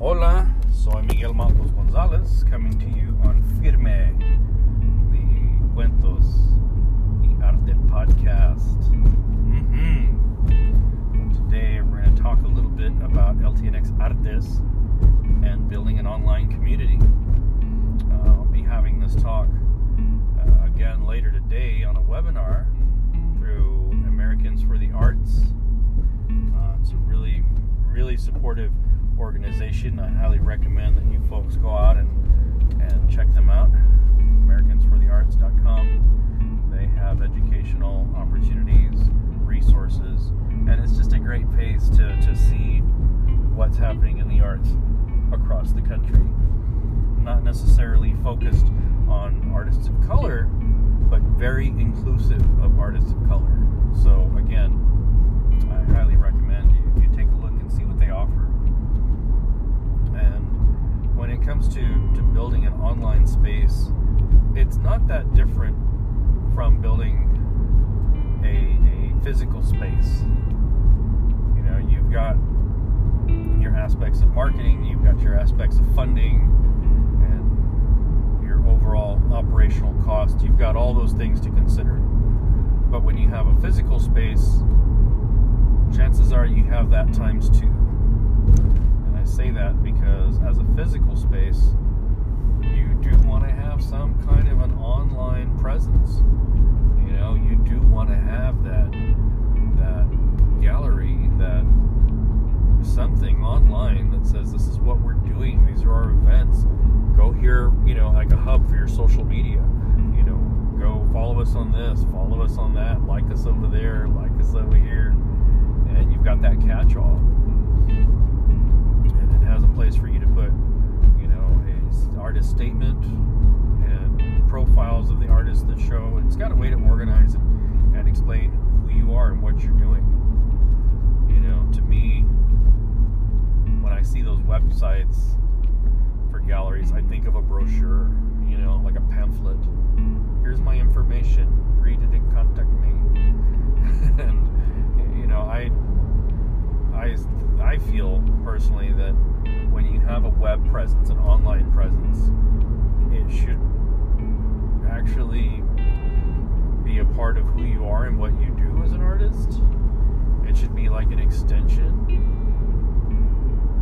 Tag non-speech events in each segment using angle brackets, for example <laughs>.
Hola, soy Miguel Matos Gonzalez coming to you on Firme, the Cuentos y Arte podcast. Mm-hmm. Today we're going to talk a little bit about LTNX Artes and building an online community. Uh, I'll be having this talk uh, again later today on a webinar through Americans for the Arts. Uh, it's a really, really supportive organization. I highly recommend that you folks go out and, and check them out. AmericansForTheArts.com. They have educational opportunities, resources, and it's just a great place to, to see what's happening in the arts across the country. Not necessarily focused on artists of color, but very inclusive of artists of color. So, again, I highly recommend you, you take a look and see what they offer. And when it comes to, to building an online space, it's not that different from building a, a physical space. You know, you've got your aspects of marketing, you've got your aspects of funding, and your overall operational cost. You've got all those things to consider. But when you have a physical space, chances are you have that times two. Say that because as a physical space, you do want to have some kind of an online presence. You know, you do want to have that that gallery, that something online that says this is what we're doing. These are our events. Go here, you know, like a hub for your social media. You know, go follow us on this, follow us on that, like us over there, like us over here, and you've got that catch-all. Has a place for you to put, you know, a artist statement and profiles of the artists that show. It's got a way to organize it and explain who you are and what you're doing. You know, to me, when I see those websites for galleries, I think of a brochure, you know, like a pamphlet. Here's my information. Read it and contact me. <laughs> and you know, I I I feel personally that when you have a web presence, an online presence, it should actually be a part of who you are and what you do as an artist. It should be like an extension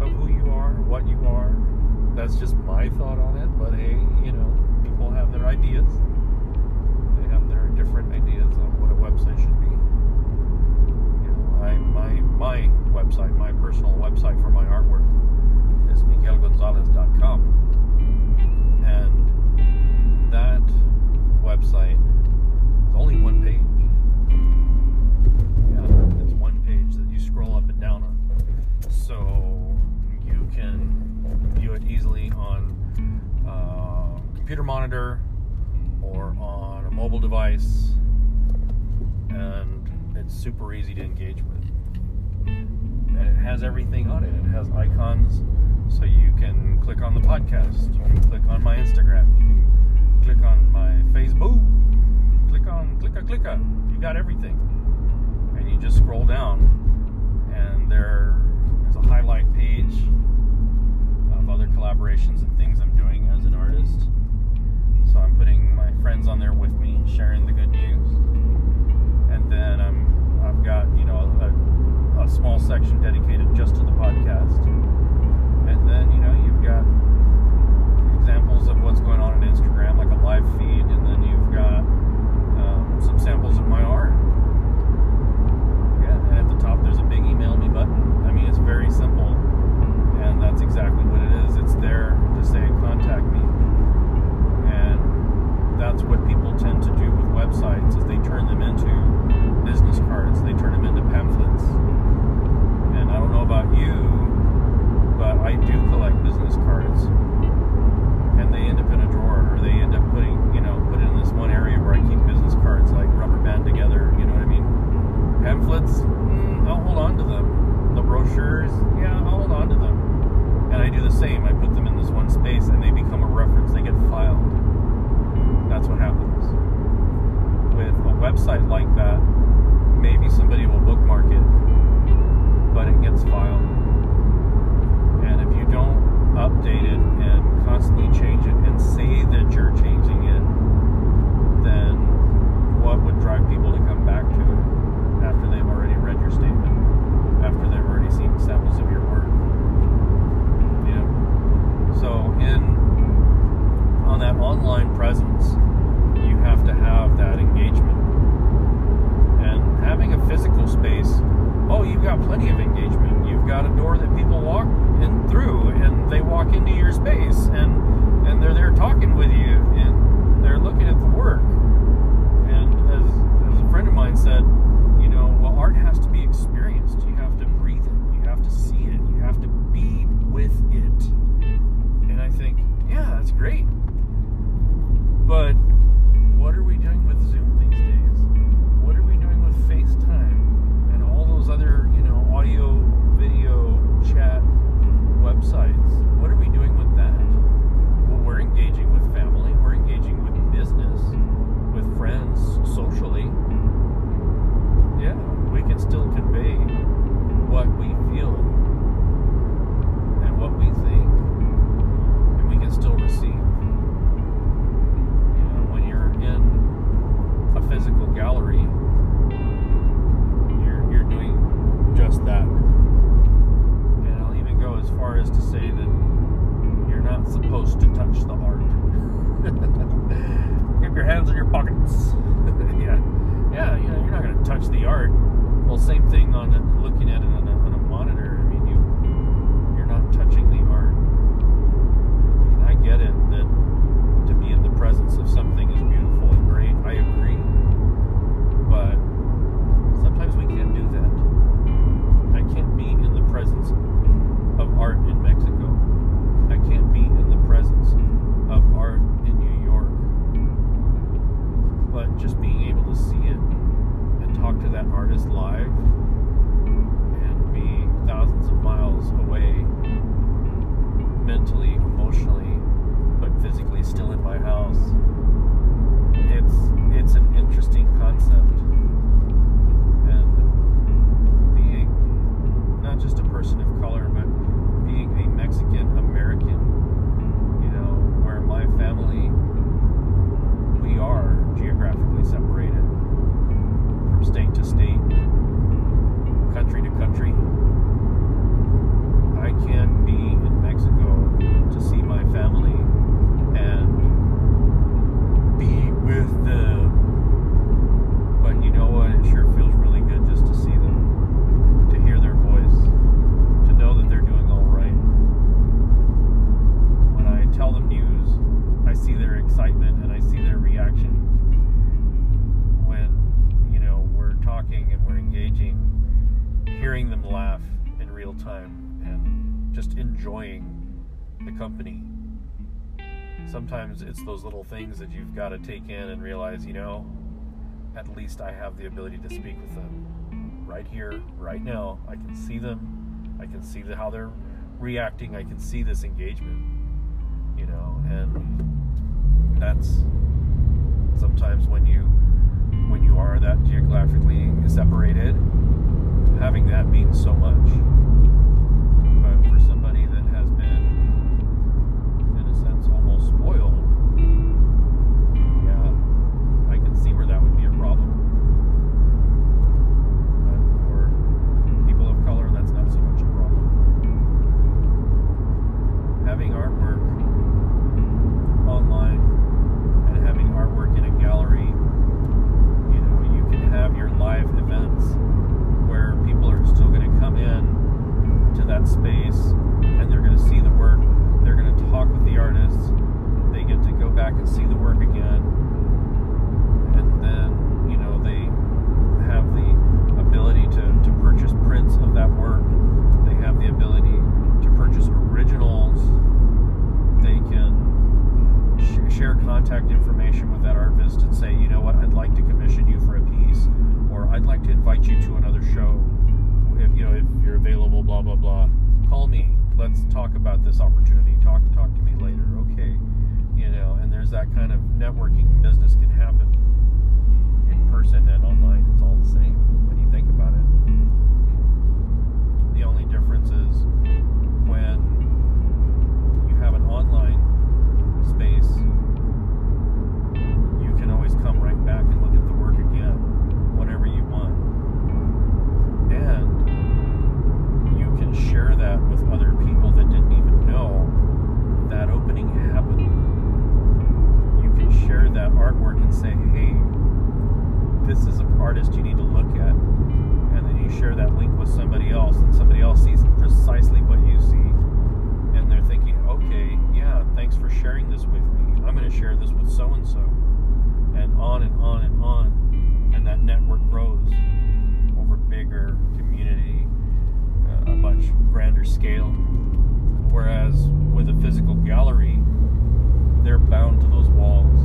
of who you are, what you are. That's just my thought on it, but hey, you know, people have their ideas. They have their different ideas on what a website should be. You know, I my my website, my personal website for my artwork miguelgonzalez.com. And that website is only one page. Yeah, it's one page that you scroll up and down on. So you can view it easily on uh, computer monitor or on a mobile device, and it's super easy to engage with. And it has everything on it. It has icons, so you can click on the podcast, you can click on my Instagram, you can click on my Facebook, click on click a click a. You got everything, and you just scroll down, and there is a highlight page of other collaborations and things I'm doing as an artist. So I'm putting my friends on there with me, sharing the good news, small section dedicated just to the podcast, person of color, but being a Mexican American, you know, where my family, we are geographically separated from state to state, country to country. I can't be in Mexico to see my family and be with them. But you know what? It sure time and just enjoying the company. Sometimes it's those little things that you've got to take in and realize, you know, at least I have the ability to speak with them right here, right now. I can see them. I can see the, how they're reacting. I can see this engagement, you know, and that's sometimes when you when you are that geographically separated, having that means so much. spoiled. about this opportunity. Talk talk to me later. Okay, you know. And there's that kind of networking. Business can happen in person and online. It's all the same when you think about it. The only difference is when you have an online space, you can always come right back and look artist you need to look at, and then you share that link with somebody else, and somebody else sees precisely what you see, and they're thinking, okay, yeah, thanks for sharing this with me. I'm going to share this with so and so, and on and on and on, and that network grows over bigger community, uh, a much grander scale. Whereas with a physical gallery, they're bound to those walls.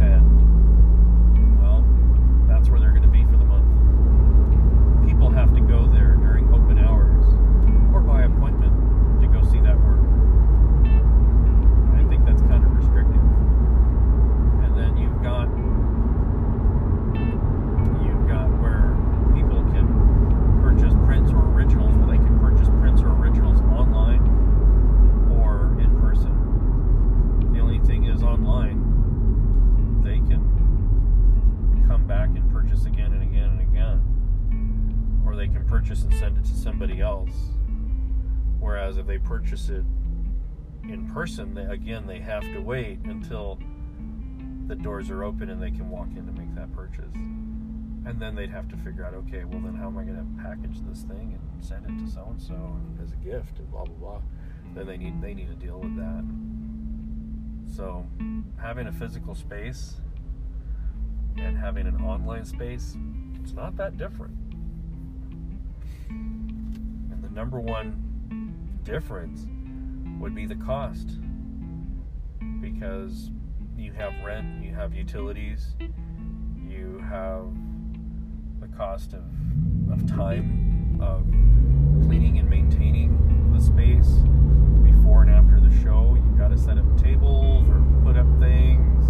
And, well, that's where they're going they purchase it in person, they, again, they have to wait until the doors are open and they can walk in to make that purchase. And then they'd have to figure out, okay, well then how am I going to package this thing and send it to so and so as a gift and blah blah blah. Then they need they need to deal with that. So having a physical space and having an online space, it's not that different. And the number one difference would be the cost because you have rent, you have utilities, you have the cost of, of time of cleaning and maintaining the space before and after the show. You've got to set up tables or put up things.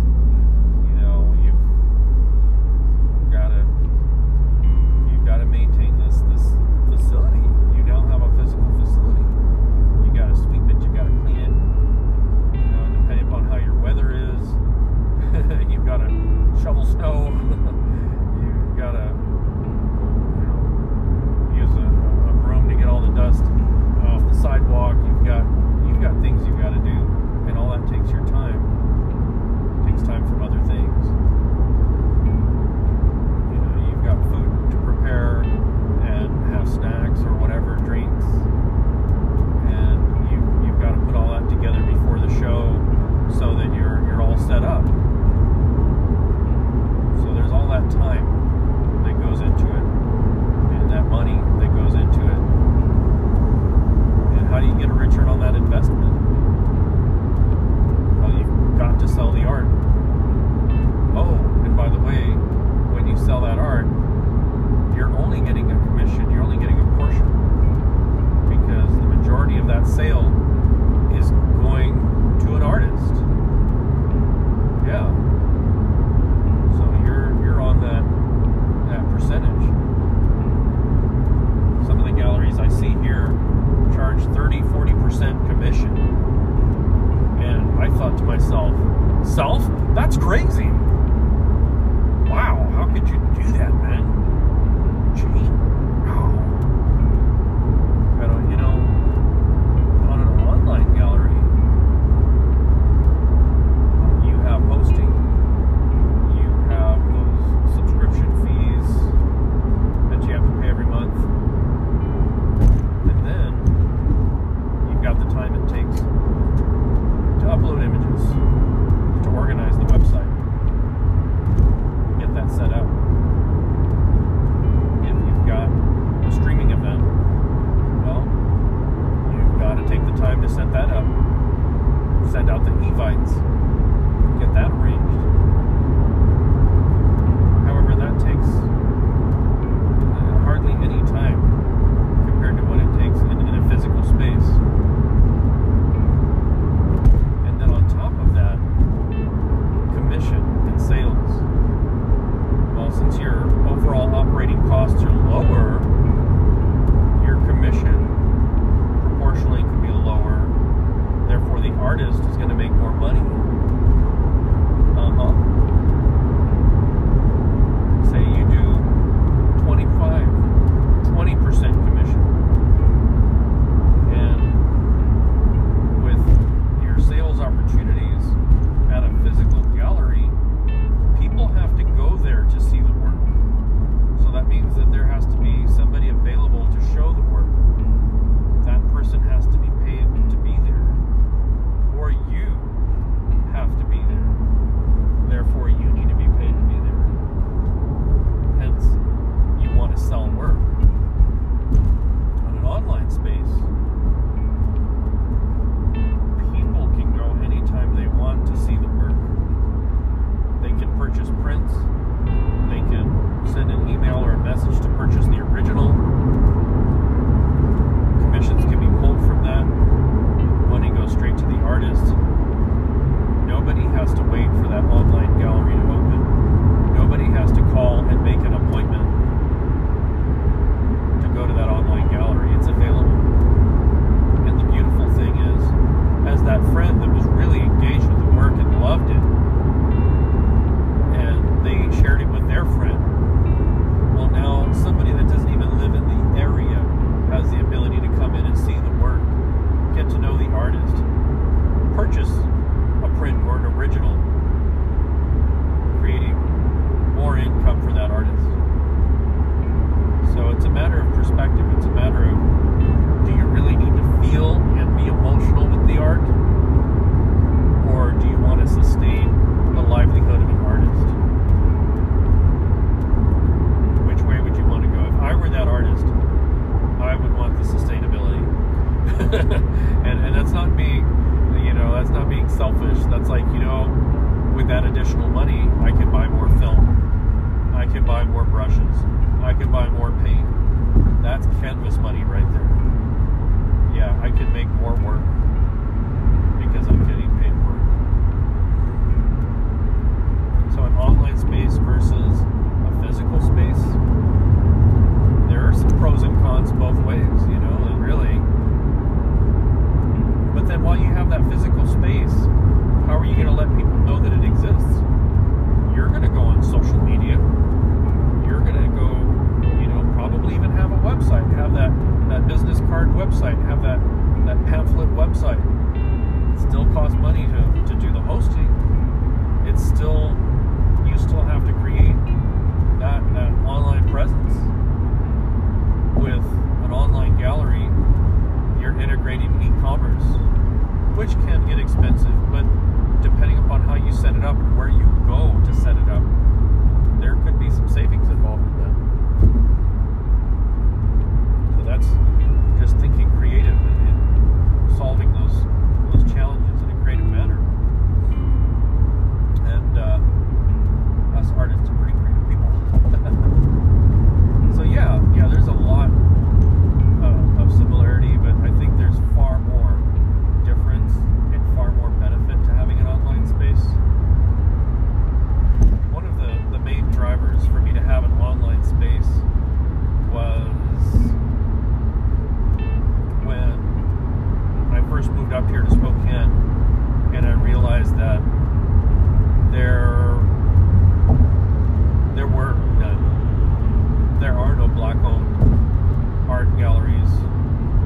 black-owned art galleries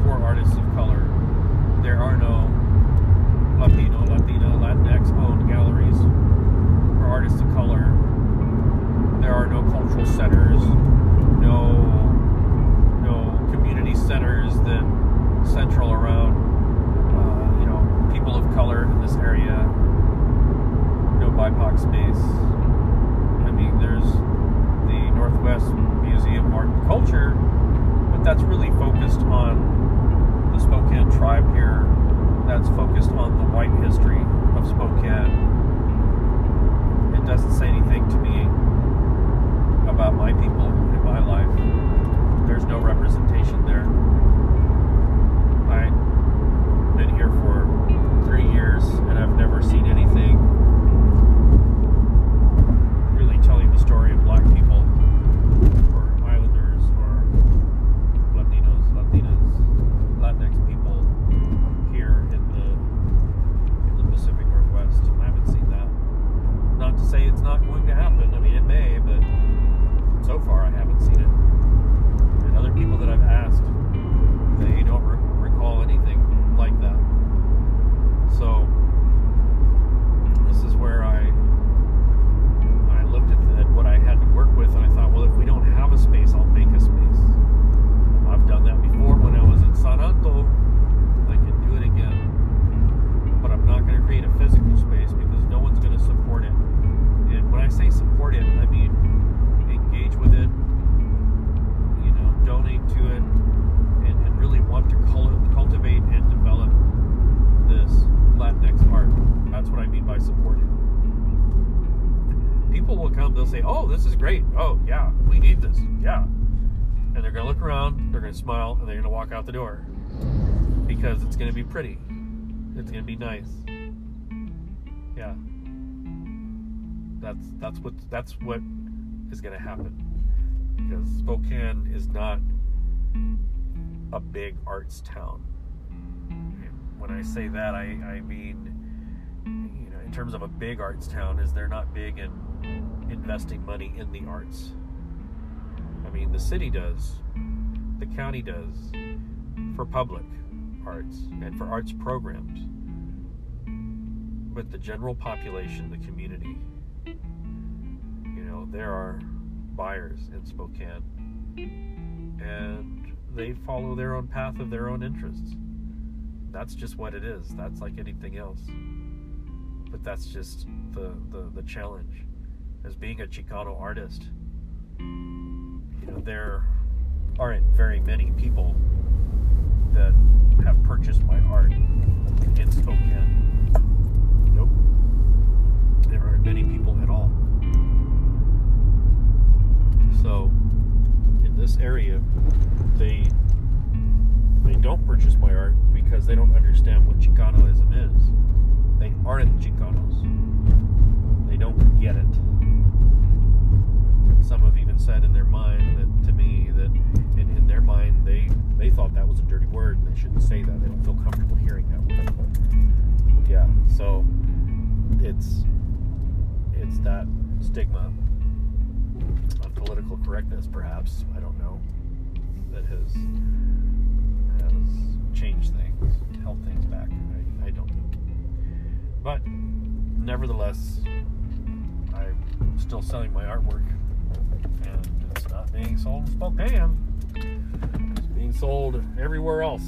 for artists of color. There are no Latino, Latina, Latinx-owned galleries for artists of color. There are no cultural centers, no no community centers that central around uh, you know people of color in this area. No BIPOC space. I mean, there's the Northwest Museum Art and Culture, but that's really focused on the Spokane tribe here. That's focused on the white history of Spokane. It doesn't say anything to me about my people in my life. There's no representation there. I out the door because it's going to be pretty. It's going to be nice. Yeah. That's that's what that's what is going to happen because Spokane is not a big arts town. When I say that, I, I mean, you know, in terms of a big arts town, is they're not big in investing money in the arts. I mean, the city does, the county does, for public arts and for arts programs. But the general population, the community, you know, there are buyers in Spokane and they follow their own path of their own interests. That's just what it is. That's like anything else. But that's just the, the, the challenge. As being a Chicano artist, you know, there aren't very many people that have purchased my art in Spokane. Nope. There aren't many people at all. So, in this area, they they don't purchase my art because they don't understand what Chicanoism is. They aren't Chicanos. They don't get it. Some have even said in their mind that to me that in, in their mind they they thought that was a dirty word and they shouldn't say that. They don't feel comfortable hearing that word. Yeah, so it's it's that stigma of political correctness, perhaps I don't know, that has has changed things, held things back. I, I don't know, but nevertheless, I'm still selling my artwork, and it's not being sold in Spokane. It's being sold everywhere else,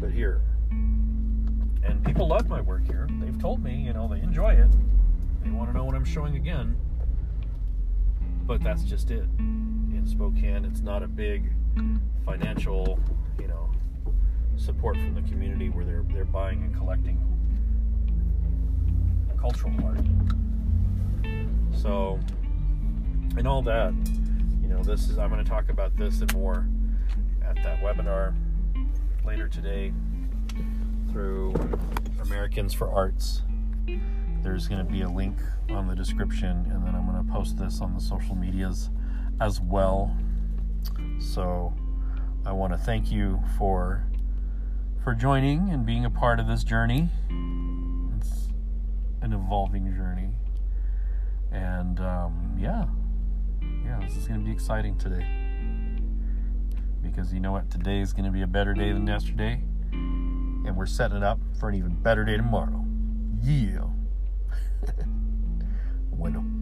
but here. And people love my work here. They've told me, you know, they enjoy it. They want to know when I'm showing again. But that's just it. In Spokane, it's not a big financial, you know, support from the community where they're they're buying and collecting cultural art. So, and all that, you know, this is I'm going to talk about this and more at that webinar later today through Americans for Arts. There's going to be a link on the description, and then I'm going to post this on the social medias as well. So I want to thank you for for joining and being a part of this journey. It's an evolving journey, and um, yeah, yeah, this is going to be exciting today because you know what? Today is going to be a better day than yesterday, and we're setting it up for an even better day tomorrow. Yeah. <laughs> bueno.